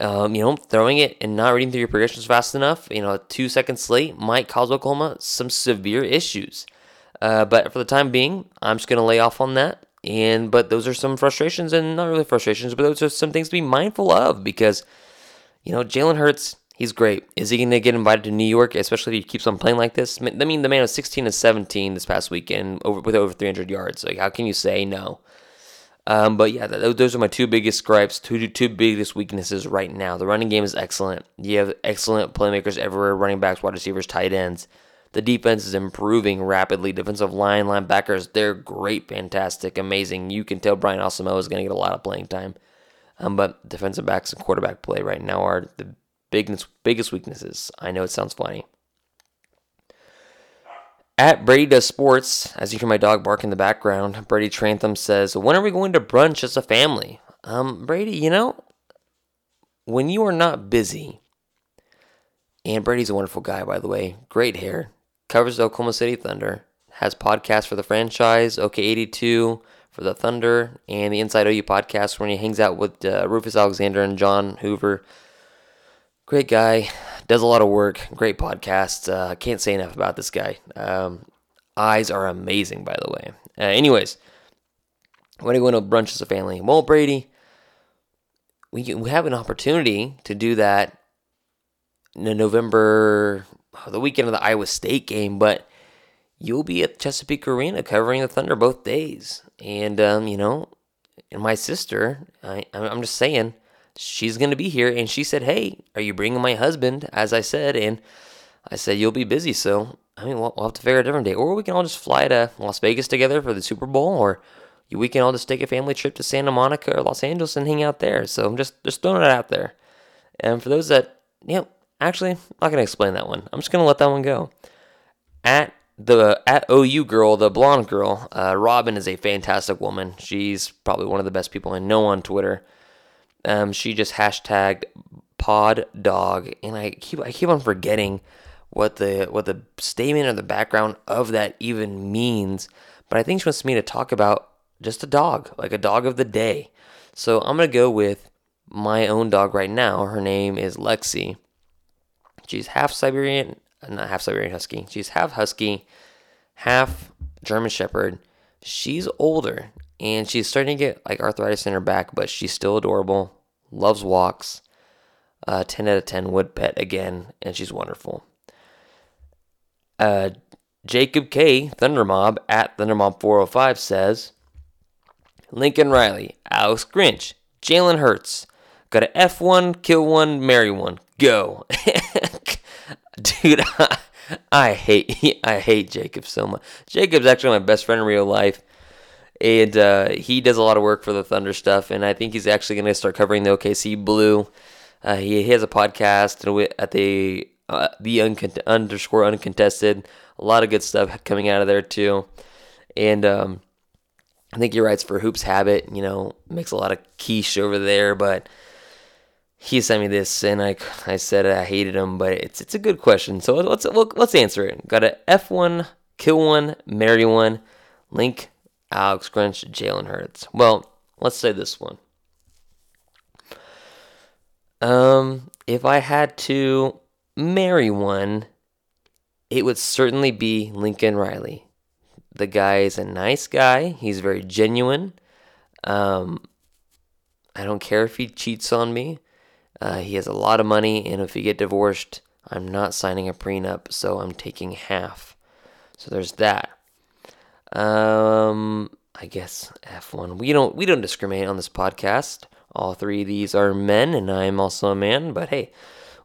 um, you know, throwing it and not reading through your progressions fast enough, you know, two seconds late might cause Oklahoma some severe issues. Uh, but for the time being, I'm just going to lay off on that. And but those are some frustrations, and not really frustrations, but those are some things to be mindful of because, you know, Jalen Hurts, he's great. Is he going to get invited to New York, especially if he keeps on playing like this? I mean, the man was 16 and 17 this past weekend over, with over 300 yards. Like, how can you say no? Um, but yeah, those are my two biggest gripes, two two biggest weaknesses right now. The running game is excellent. You have excellent playmakers everywhere, running backs, wide receivers, tight ends. The defense is improving rapidly. Defensive line, linebackers, they're great, fantastic, amazing. You can tell Brian Asamoah is going to get a lot of playing time. Um, but defensive backs and quarterback play right now are the biggest biggest weaknesses. I know it sounds funny. At Brady Does Sports, as you hear my dog bark in the background, Brady Trantham says, When are we going to brunch as a family? Um, Brady, you know, when you are not busy, and Brady's a wonderful guy, by the way, great hair, covers the Oklahoma City Thunder, has podcasts for the franchise, OK82 for the Thunder, and the Inside OU podcast when he hangs out with uh, Rufus Alexander and John Hoover. Great guy does a lot of work. Great podcast. Uh, can't say enough about this guy. Um, eyes are amazing, by the way. Uh, anyways, when you going to brunch as a family? Well, Brady, we we have an opportunity to do that in November, the weekend of the Iowa State game, but you'll be at Chesapeake Arena covering the Thunder both days, and um, you know, and my sister, I, I'm just saying she's going to be here. And she said, Hey, are you bringing my husband? As I said. And I said, You'll be busy. So, I mean, we'll, we'll have to figure a different day. Or we can all just fly to Las Vegas together for the Super Bowl. Or we can all just take a family trip to Santa Monica or Los Angeles and hang out there. So I'm just, just throwing it out there. And for those that, you know, actually, I'm not going to explain that one. I'm just going to let that one go. At the at OU girl, the blonde girl, uh, Robin is a fantastic woman. She's probably one of the best people I know on Twitter. Um, she just hashtagged pod dog, and I keep I keep on forgetting what the what the statement or the background of that even means. But I think she wants me to talk about just a dog, like a dog of the day. So I'm gonna go with my own dog right now. Her name is Lexi. She's half Siberian, not half Siberian Husky. She's half Husky, half German Shepherd. She's older and she's starting to get like arthritis in her back, but she's still adorable. Loves walks. Uh, 10 out of 10 would pet again, and she's wonderful. Uh, Jacob K. Thundermob at Thundermob405 says Lincoln Riley, Alex Grinch, Jalen Hurts. Gotta F one, kill one, marry one. Go. Dude, I, I hate I hate Jacob so much. Jacob's actually my best friend in real life and uh, he does a lot of work for the Thunder stuff. And I think he's actually going to start covering the OKC Blue. Uh, he, he, has a podcast at the uh, the underscore uncontested. A lot of good stuff coming out of there too, and um, I think he writes for Hoops Habit. You know, makes a lot of quiche over there, but he sent me this, and I, I said I hated him, but it's it's a good question. So let's let's answer it. Got a F one, kill one, marry one. Link Alex Grinch, Jalen Hurts. Well, let's say this one. Um, if I had to marry one, it would certainly be Lincoln Riley. The guy is a nice guy. He's very genuine. Um, I don't care if he cheats on me. Uh, he has a lot of money, and if we get divorced, I'm not signing a prenup, so I'm taking half. So there's that. Um, I guess F1. We don't we don't discriminate on this podcast All three of these are men, and I'm also a man, but hey,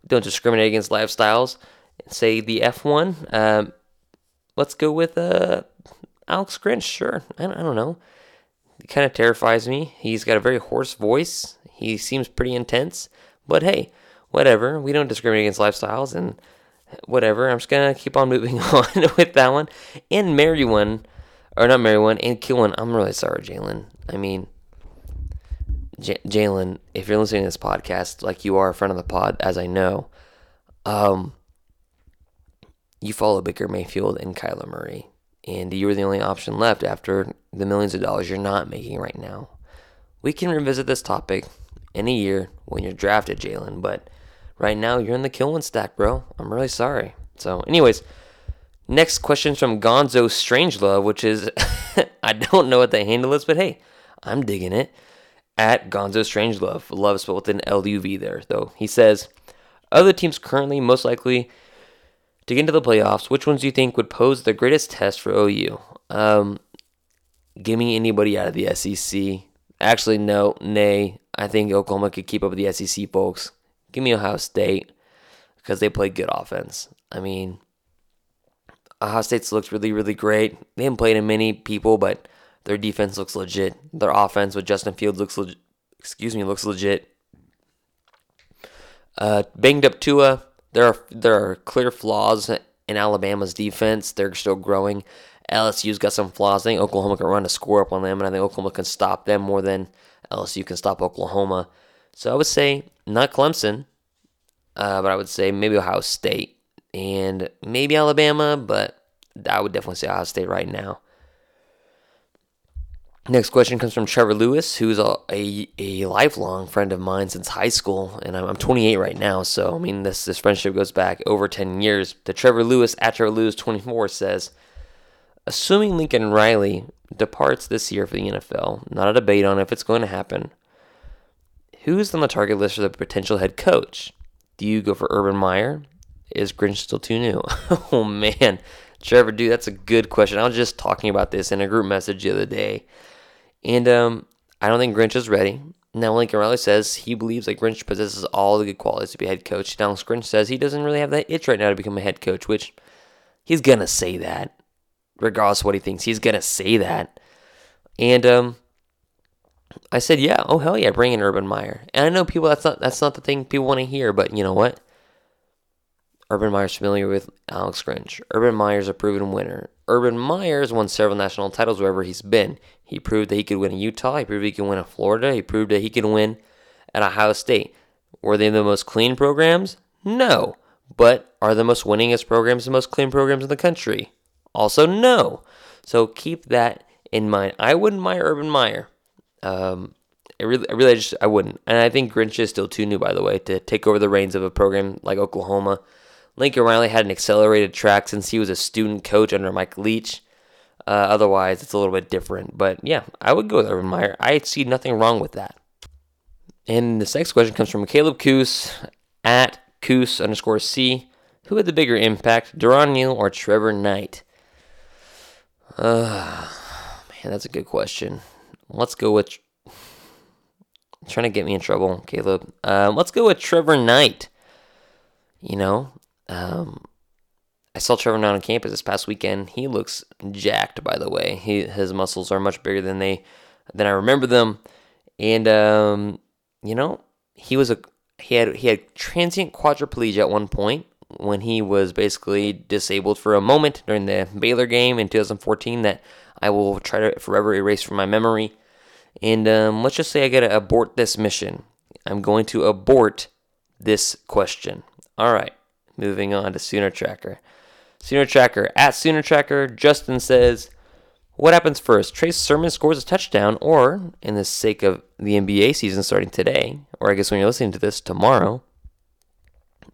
don't discriminate against lifestyles. Say the F1. Um, let's go with uh, Alex Grinch. Sure. I I don't know. He kind of terrifies me. He's got a very hoarse voice. He seems pretty intense. But hey, whatever. We don't discriminate against lifestyles and whatever. I'm just to keep on moving on with that one. And Mary one, or not marry one, and kill one. I'm really sorry, Jalen. I mean, J- Jalen, if you're listening to this podcast, like you are a friend of the pod, as I know, um, you follow Baker Mayfield and Kyler Murray, and you were the only option left after the millions of dollars you're not making right now. We can revisit this topic in a year when you're drafted, Jalen, but right now you're in the killing stack, bro. I'm really sorry. So, anyways, next question is from Gonzo Strangelove, which is I don't know what the handle is, but hey, I'm digging it. At Gonzo Strangelove, love spelled with an L U V there, though. He says, other teams currently most likely to get into the playoffs, which ones do you think would pose the greatest test for OU? Um, give me anybody out of the SEC. Actually, no, nay. I think Oklahoma could keep up with the SEC folks. Give me Ohio State because they play good offense. I mean, Ohio State's looks really, really great. They haven't played in many people, but their defense looks legit. Their offense with Justin Fields looks legit. Excuse me, looks legit. Uh, banged up Tua. There are there are clear flaws in Alabama's defense. They're still growing. LSU's got some flaws. I think Oklahoma can run a score up on them, and I think Oklahoma can stop them more than LSU can stop Oklahoma. So I would say not Clemson, uh, but I would say maybe Ohio State and maybe Alabama, but I would definitely say Ohio State right now. Next question comes from Trevor Lewis, who's a, a, a lifelong friend of mine since high school, and I'm, I'm 28 right now, so I mean this this friendship goes back over 10 years. The Trevor Lewis, at Trevor Lewis 24 says, assuming Lincoln Riley departs this year for the NFL, not a debate on if it's going to happen. Who's on the target list for the potential head coach? Do you go for Urban Meyer? Is Grinch still too new? oh man, Trevor, dude, that's a good question. I was just talking about this in a group message the other day. And um, I don't think Grinch is ready. Now, Lincoln Riley says he believes that Grinch possesses all the good qualities to be a head coach. Now, Grinch says he doesn't really have that itch right now to become a head coach, which he's to say that. Regardless of what he thinks, he's to say that. And um, I said, yeah, oh, hell yeah, bring in Urban Meyer. And I know people, that's not, that's not the thing people want to hear, but you know what? Urban Meyer's familiar with Alex Grinch. Urban Meyer's a proven winner. Urban Meyer's won several national titles wherever he's been. He proved that he could win in Utah. He proved he could win in Florida. He proved that he could win at Ohio State. Were they the most clean programs? No. But are the most winningest programs the most clean programs in the country? Also, no. So keep that in mind. I wouldn't mind Urban Meyer. Um, I really, I really just, I wouldn't. And I think Grinch is still too new, by the way, to take over the reins of a program like Oklahoma. Lincoln Riley had an accelerated track since he was a student coach under Mike Leach. Uh, otherwise, it's a little bit different. But yeah, I would go with Urban Meyer. I see nothing wrong with that. And this next question comes from Caleb Coos at Coos underscore C. Who had the bigger impact, Durron Neal or Trevor Knight? Uh, man, that's a good question. Let's go with. Trying to get me in trouble, Caleb. Um, let's go with Trevor Knight. You know, um, I saw Trevor Knight on campus this past weekend. He looks jacked, by the way. He, his muscles are much bigger than they than I remember them, and um, you know, he was a he had he had transient quadriplegia at one point when he was basically disabled for a moment during the Baylor game in 2014 that I will try to forever erase from my memory. And um, let's just say I got to abort this mission. I'm going to abort this question. All right, moving on to Sooner Tracker. Sooner Tracker at Sooner Tracker. Justin says, "What happens first? Trey Sermon scores a touchdown, or in the sake of the NBA season starting today, or I guess when you're listening to this tomorrow,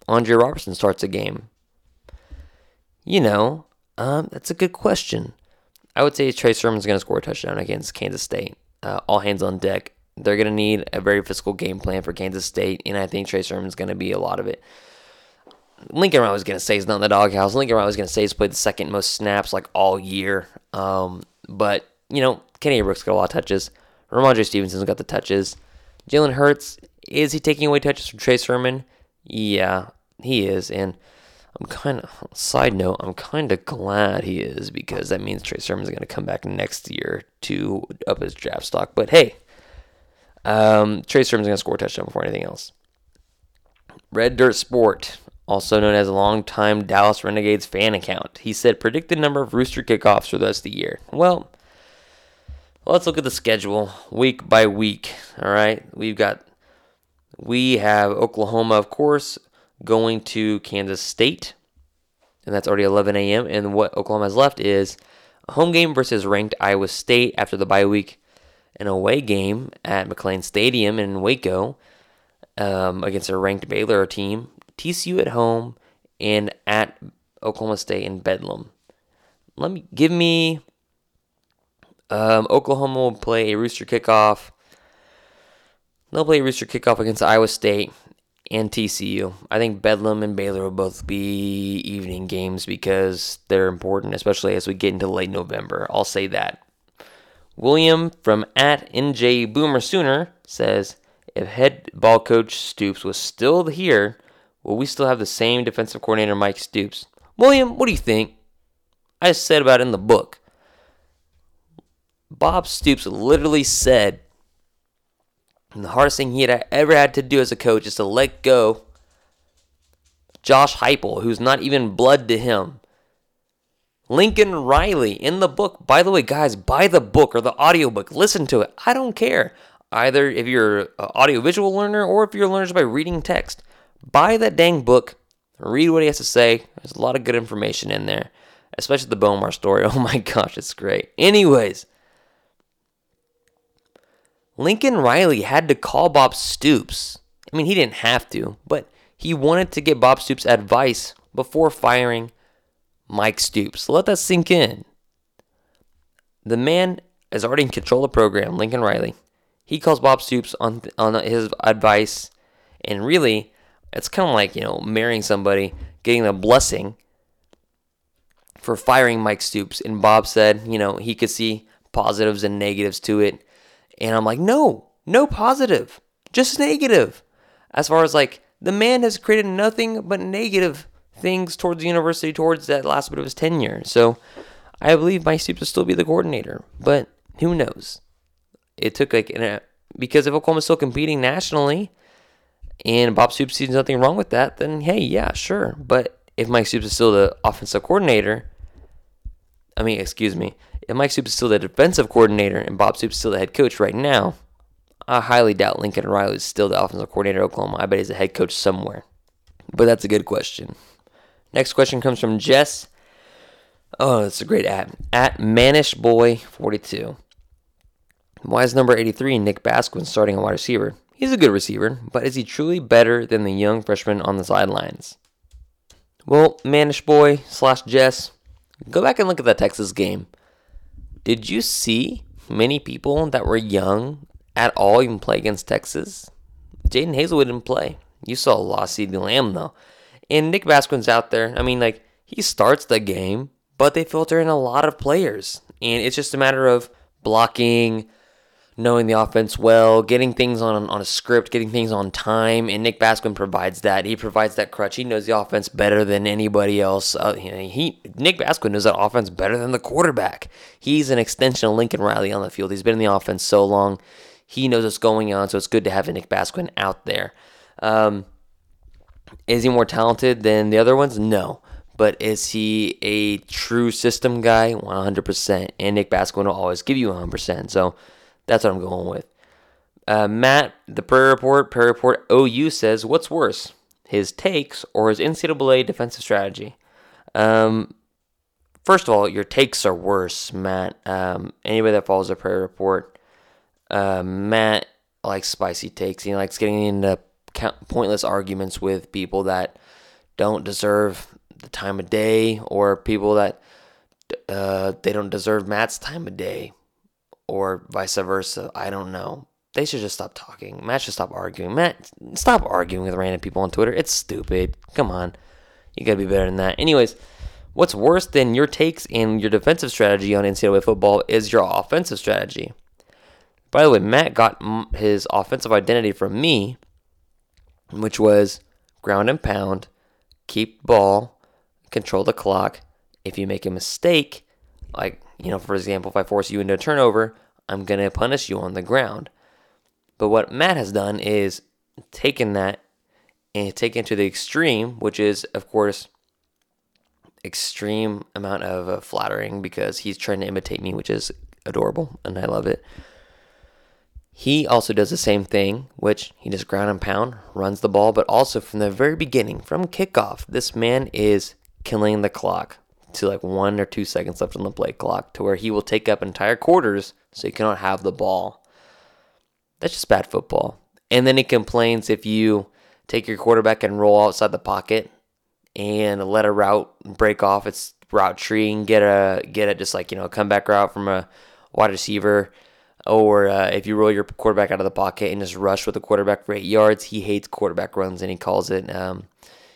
Andre Roberson starts a game." You know, um, that's a good question. I would say Trey Sermon's going to score a touchdown against Kansas State. Uh, all hands on deck. They're going to need a very physical game plan for Kansas State, and I think Trey Sermon's going to be a lot of it. Lincoln Riley was going to say he's not in the doghouse. Lincoln Riley was going to say he's played the second most snaps like all year. Um, but, you know, Kenny Brooks got a lot of touches. Rhamondre Stevenson's got the touches. Jalen Hurts, is he taking away touches from Trey Sermon? Yeah, he is. And I'm kind of, side note, I'm kind of glad he is because that means Trey Sermon's going to come back next year to up his draft stock. But hey, um, Trey Sermon's going to score a touchdown before anything else. Red Dirt Sport, also known as a longtime Dallas Renegades fan account. He said, predict the number of Rooster kickoffs for the rest of the year. Well, let's look at the schedule week by week. All right. We've got, we have Oklahoma, of course, going to Kansas State. And that's already 11 a.m. And what Oklahoma has left is a home game versus ranked Iowa State after the bye week, an away game at McLane Stadium in Waco um, against a ranked Baylor team, TCU at home, and at Oklahoma State in Bedlam. Let me give me. Um, Oklahoma will play a rooster kickoff. They'll play a rooster kickoff against Iowa State and TCU. I think Bedlam and Baylor will both be evening games because they're important, especially as we get into late November. I'll say that. William from at NJ Boomer Sooner says, if head ball coach Stoops was still here, will we still have the same defensive coordinator Mike Stoops? William, what do you think? I just said about it in the book. Bob Stoops literally said the hardest thing he had ever had to do as a coach is to let go Josh Heupel, who's not even blood to him. Lincoln Riley in the book. By the way, guys, buy the book or the audiobook. Listen to it. I don't care. Either if you're an audiovisual learner or if you're a learner by reading text. Buy that dang book. Read what he has to say. There's a lot of good information in there, especially the Bomar story. Oh my gosh, it's great. Anyways, Lincoln Riley had to call Bob Stoops. I mean, he didn't have to, but he wanted to get Bob Stoops' advice before firing Mike Stoops. Let that sink in. The man is already in control of the program, Lincoln Riley. He calls Bob Stoops on on his advice, and really, it's kind of like you know marrying somebody, getting a blessing for firing Mike Stoops. And Bob said, you know, he could see positives and negatives to it. And I'm like, no, no positive, just negative. As far as like, the man has created nothing but negative things towards the university, towards that last bit of his tenure. So I believe Mike Stoops will still be the coordinator, but who knows? It took like, a, because if Oklahoma's still competing nationally and Bob Stoops sees nothing wrong with that, then hey, yeah, sure. But if Mike Stoops is still the offensive coordinator, I mean, excuse me, if Mike Stoops is still the defensive coordinator and Bob Stoops is still the head coach right now, I highly doubt Lincoln Riley is still the offensive coordinator at Oklahoma. I bet he's a head coach somewhere. But that's a good question. Next question comes from Jess. Oh, that's a great app. at at Manishboy42. Why is number 83 Nick Basquine starting a wide receiver? He's a good receiver, but is he truly better than the young freshman on the sidelines? Well, Manish Boy slash Jess, go back and look at that Texas game. Did you see many people that were young at all even play against Texas? Jadon Haselwood didn't play. You saw CeeDee Lamb though. And Nick Basquine's out there. I mean, like, he starts the game, but they filter in a lot of players. And it's just a matter of blocking, knowing the offense well, getting things on on a script, getting things on time, and Nick Basquine provides that. He provides that crutch. He knows the offense better than anybody else. Uh, he Nick Basquine knows that offense better than the quarterback. He's an extension of Lincoln Riley on the field. He's been in the offense so long. He knows what's going on, so it's good to have Nick Basquine out there. Um, is he more talented than the other ones? No. But is he a true system guy? 100%. And Nick Basquine will always give you 100%. So that's what I'm going with. Uh, Matt, the Prayer Report, Prairie Report OU says, what's worse, his takes or his NCAA defensive strategy? Um, first of all, your takes are worse, Matt. Um, anybody that follows the Prayer Report, uh, Matt likes spicy takes. He likes getting into pointless arguments with people that don't deserve the time of day or people that uh, they don't deserve Matt's time of day or vice versa. I don't know. They should just stop talking. Matt should stop arguing. Matt, stop arguing with random people on Twitter. It's stupid. Come on. You gotta be better than that. Anyways, what's worse than your takes and your defensive strategy on NCAA football is your offensive strategy. By the way, Matt got his offensive identity from me, which was ground and pound, keep ball, control the clock. If you make a mistake, like, you know, for example, if I force you into a turnover, I'm going to punish you on the ground. But what Matt has done is taken that and taken it to the extreme, which is, of course, extreme amount of uh, flattering because he's trying to imitate me, which is adorable and I love it. He also does the same thing, which he just ground and pound, runs the ball, but also from the very beginning, from kickoff, this man is killing the clock to like one or two seconds left on the play clock to where he will take up entire quarters so you cannot have the ball. That's just bad football. And then he complains if you take your quarterback and roll outside the pocket and let a route break off its route tree and get a get it just like you know a comeback route from a wide receiver or uh, if you roll your quarterback out of the pocket and just rush with the quarterback for eight yards, he hates quarterback runs and he calls it. Um,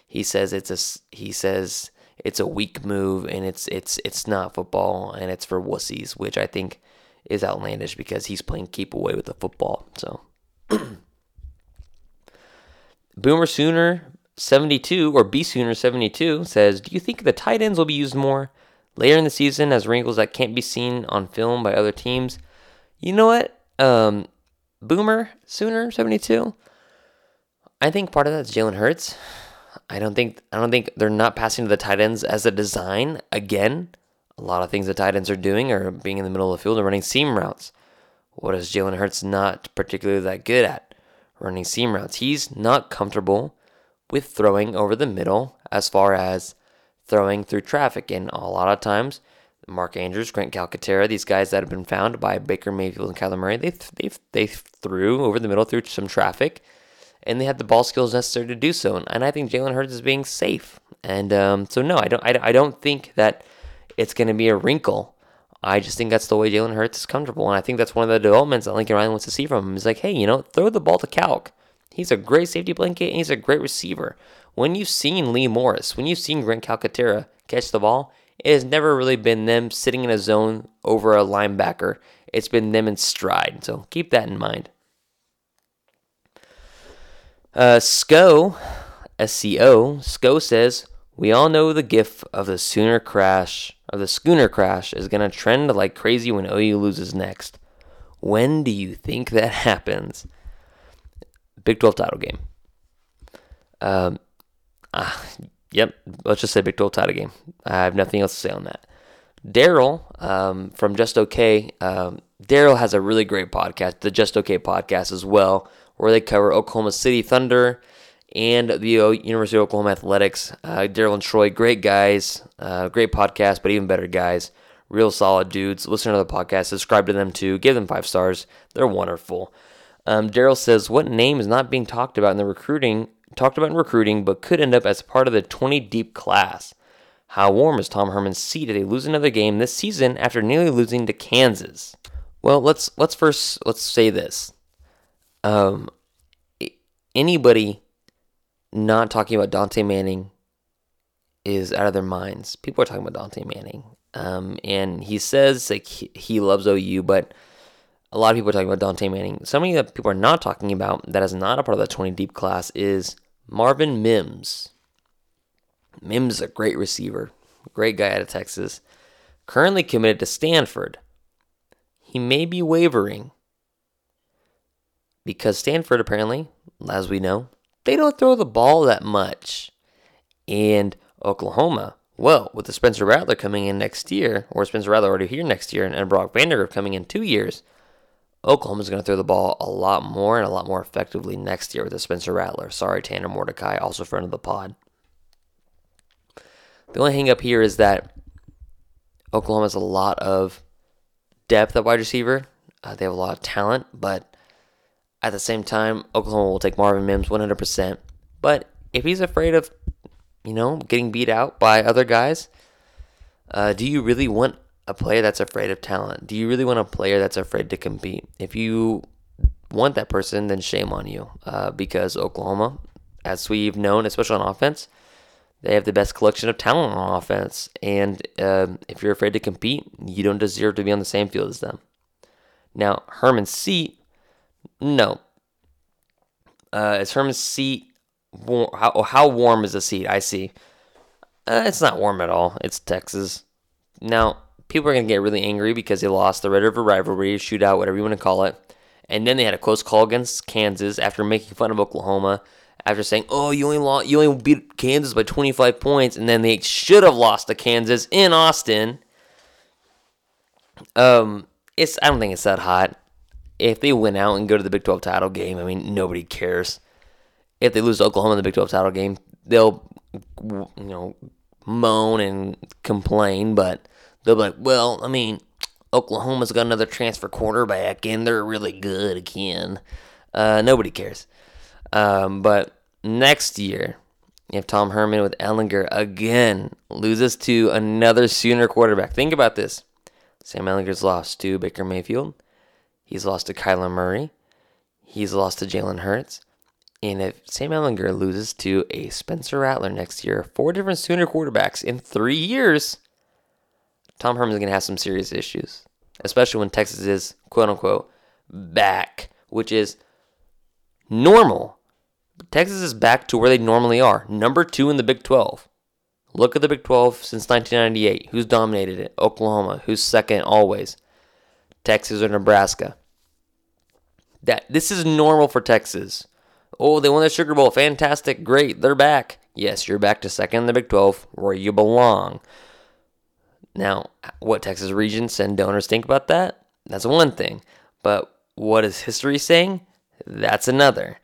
he says it's a he says it's a weak move and it's it's it's not football and it's for wussies, which I think is outlandish because he's playing keep away with the football. So, Boomer Sooner seventy two or B Sooner seventy two says, "Do you think the tight ends will be used more later in the season as wrinkles that can't be seen on film by other teams?" You know what? Um, Boomer Sooner seventy two. I think part of that's Jalen Hurts. I don't think I don't think they're not passing to the tight ends as a design. Again, a lot of things the tight ends are doing are being in the middle of the field and running seam routes. What is Jalen Hurts not particularly that good at? Running seam routes. He's not comfortable with throwing over the middle as far as throwing through traffic. And a lot of times Mark Andrews, Grant Calcaterra, these guys that have been found by Baker Mayfield and Kyler Murray, they they they threw over the middle through some traffic, and they had the ball skills necessary to do so. And I think Jalen Hurts is being safe. And um, so no, I don't I, I don't think that it's going to be a wrinkle. I just think that's the way Jalen Hurts is comfortable, and I think that's one of the developments that Lincoln Riley wants to see from him. He's like, hey, you know, throw the ball to Calc. He's a great safety blanket, and he's a great receiver. When you've seen Lee Morris, when you've seen Grant Calcaterra catch the ball, it has never really been them sitting in a zone over a linebacker. It's been them in stride. So keep that in mind. Uh, SCO, SCO, SCO says, we all know the gif of the Sooner crash, of the schooner crash, is going to trend like crazy when OU loses next. When do you think that happens? Big 12 title game. Um, ah, Yep, let's just say Big 12 title game. I have nothing else to say on that. Daryl um, from Just Okay, um, Daryl has a really great podcast, the Just Okay podcast as well, where they cover Oklahoma City Thunder and the University of Oklahoma Athletics. Uh, Daryl and Troy, great guys, uh, great podcast, but even better guys. Real solid dudes. Listen to the podcast, subscribe to them too, give them five stars. They're wonderful. Um, Daryl says, What name is not being talked about in the recruiting talked about in recruiting, but could end up as part of the 20 deep class. How warm is Tom Herman's seat if they lose another game this season after nearly losing to Kansas? Well, let's let's first let's say this. Um, anybody not talking about Dante Manning is out of their minds. People are talking about Dante Manning, um, and he says like he, loves OU, but a lot of people are talking about Dante Manning. Something that people are not talking about that is not a part of the 20 deep class is Marvin Mims. Mims is a great receiver, great guy out of Texas, currently committed to Stanford. He may be wavering because Stanford, apparently, as we know, they don't throw the ball that much. And Oklahoma, well, with the Spencer Rattler coming in next year, or Spencer Rattler already here next year, and Brock Vandagriff coming in two years, Oklahoma's going to throw the ball a lot more and a lot more effectively next year with the Spencer Rattler. Sorry, Tanner Mordecai, also friend of the pod. The only hang up here is that Oklahoma has a lot of depth at wide receiver. Uh, they have a lot of talent, but at the same time, Oklahoma will take Marvin Mims 100%. But if he's afraid of, you know, getting beat out by other guys, uh, do you really want a player that's afraid of talent? Do you really want a player that's afraid to compete? If you want that person, then shame on you. Uh, because Oklahoma, as we've known, especially on offense, they have the best collection of talent on offense. And uh, if you're afraid to compete, you don't deserve to be on the same field as them. Now, Herman seat, no. Uh, is Herman's seat war- how how warm is the seat? I see. Uh, it's not warm at all. It's Texas. Now, people are gonna get really angry because they lost the Red River rivalry, shootout, whatever you want to call it, and then they had a close call against Kansas after making fun of Oklahoma. After saying, "Oh, you only lost, you only beat Kansas by 25 points," and then they should have lost to Kansas in Austin. Um, it's I don't think it's that hot. If they win out and go to the Big 12 title game, I mean, nobody cares. If they lose Oklahoma in the Big 12 title game, they'll you know moan and complain, but they'll be like, "Well, I mean, Oklahoma's got another transfer quarterback, and they're really good again." Uh, nobody cares. Um, but next year, if Tom Herman with Ehlinger again loses to another Sooner quarterback, think about this. Sam Ehlinger's lost to Baker Mayfield. He's lost to Kyler Murray. He's lost to Jalen Hurts. And if Sam Ehlinger loses to a Spencer Rattler next year, four different Sooner quarterbacks in three years, Tom Herman's going to have some serious issues, especially when Texas is, quote unquote, back, which is normal. Texas is back to where they normally are, number two in the Big 12. Look at the Big 12 since 1998. Who's dominated it? Oklahoma. Who's second always? Texas or Nebraska. That this is normal for Texas. Oh, they won the Sugar Bowl. Fantastic. Great. They're back. Yes, you're back to second in the Big 12 where you belong. Now, what Texas Regents and donors think about that? That's one thing. But what is history saying? That's another.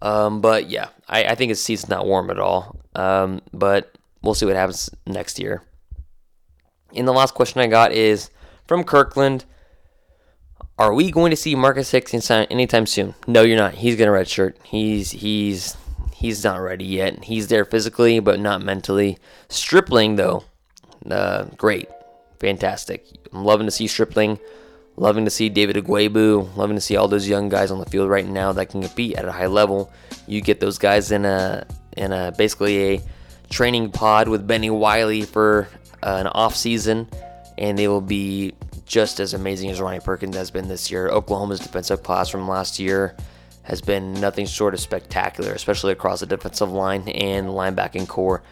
Um, but yeah, I, I think his seat's not warm at all. Um, but we'll see what happens next year. And the last question I got is from Kirkland. Are we going to see Marcus Hicks anytime soon? No, you're not. He's gonna redshirt. He's he's he's not ready yet. He's there physically, but not mentally. Stripling though, uh, great, fantastic. I'm loving to see Stripling. Loving to see David Ugwoegbu. Loving to see all those young guys on the field right now that can compete at a high level. You get those guys in a in a basically a training pod with Bennie Wylie for uh, an off season, and they will be just as amazing as Ronnie Perkins has been this year. Oklahoma's defensive class from last year has been nothing short of spectacular, especially across the defensive line and linebacking core.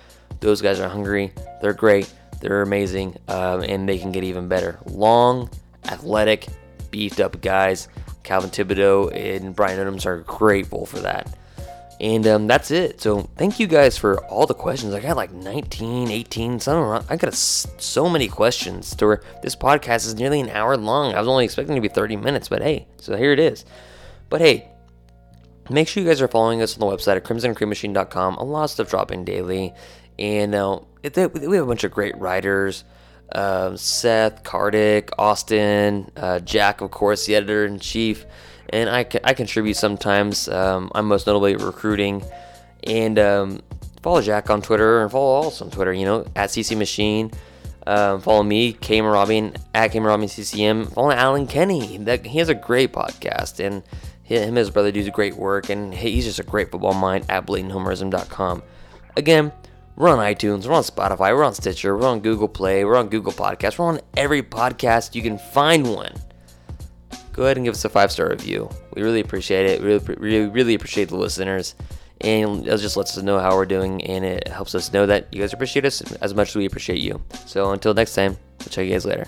Those guys are hungry. They're great. They're amazing, um, and they can get even better. Long, athletic, beefed up guys. Calvin Thibodeaux and Brian Adams are grateful for that. And um, that's it. So thank you guys for all the questions. I got like 19, 18, something. I got a, so many questions to where this podcast is nearly an hour long. I was only expecting to be 30 minutes, but hey, so here it is. But hey, make sure you guys are following us on the website at crimsoncreammachine.com. A lot of stuff dropping daily. And uh, we have a bunch of great writers. Uh, Seth, Kardik, Austin, uh, Jack, of course, the editor in chief and I, I contribute sometimes. Um, I'm most notably recruiting, and um, follow Jack on Twitter and follow us on Twitter. You know, at CC Machine. Um, follow me, K Robin at K Robin CCM. Follow Alan Kenny. That he has a great podcast, and him and his brother do great work, and he's just a great football mind at blatanthomerism.com. Again, we're on iTunes, we're on Spotify, we're on Stitcher, we're on Google Play, we're on Google Podcasts, we're on every podcast you can find one go ahead and give us a five star review. We really appreciate it. We really, really, really appreciate the listeners. And it just lets us know how we're doing, and it helps us know that you guys appreciate us as much as we appreciate you. So until next time, we'll check you guys later.